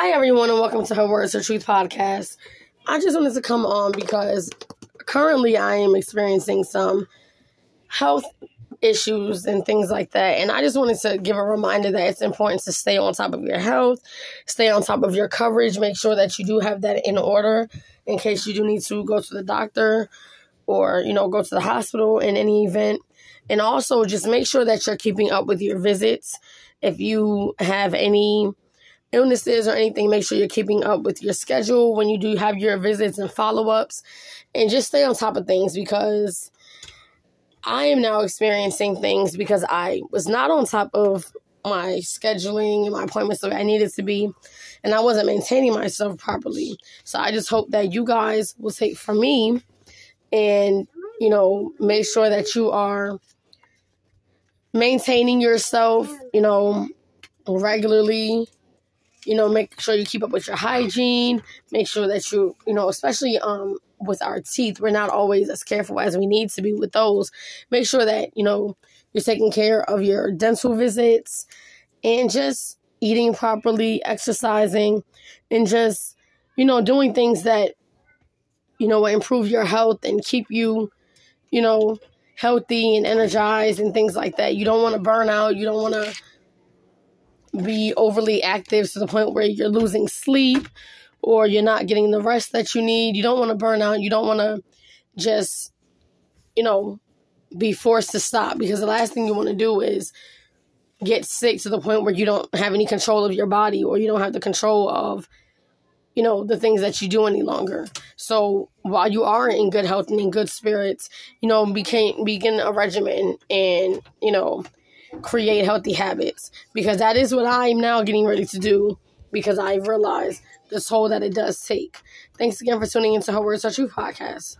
Hi, everyone, and welcome to her Words of Truth podcast. I just wanted to come on because currently I am experiencing some health issues and things like that. And I just wanted to give a reminder that it's important to stay on top of your health, stay on top of your coverage, make sure that you do have that in order in case you do need to go to the doctor or, you know, go to the hospital in any event. And also just make sure that you're keeping up with your visits. If you have any illnesses or anything, make sure you're keeping up with your schedule when you do have your visits and follow ups. And just stay on top of things because I am now experiencing things because I was not on top of my scheduling and my appointments the way I needed to be, and I wasn't maintaining myself properly. So I just hope that you guys will take from me and, you know, make sure that you are maintaining yourself, you know, regularly. You know, make sure you keep up with your hygiene. Make sure that you, you know, especially um with our teeth, we're not always as careful as we need to be with those. Make sure that, you know, you're taking care of your dental visits and just eating properly, exercising, and just, you know, doing things that, you know, improve your health and keep you, you know, healthy and energized and things like that. You don't want to burn out. You don't want to be overly active to the point where you're losing sleep or you're not getting the rest that you need. You don't want to burn out. You don't want to just, you know, be forced to stop because the last thing you want to do is get sick to the point where you don't have any control of your body or you don't have the control of you know the things that you do any longer so while you are in good health and in good spirits you know begin begin a regimen and you know create healthy habits because that is what i'm now getting ready to do because I've realized the toll that it does take. Thanks again for tuning into Her Words Are True podcast.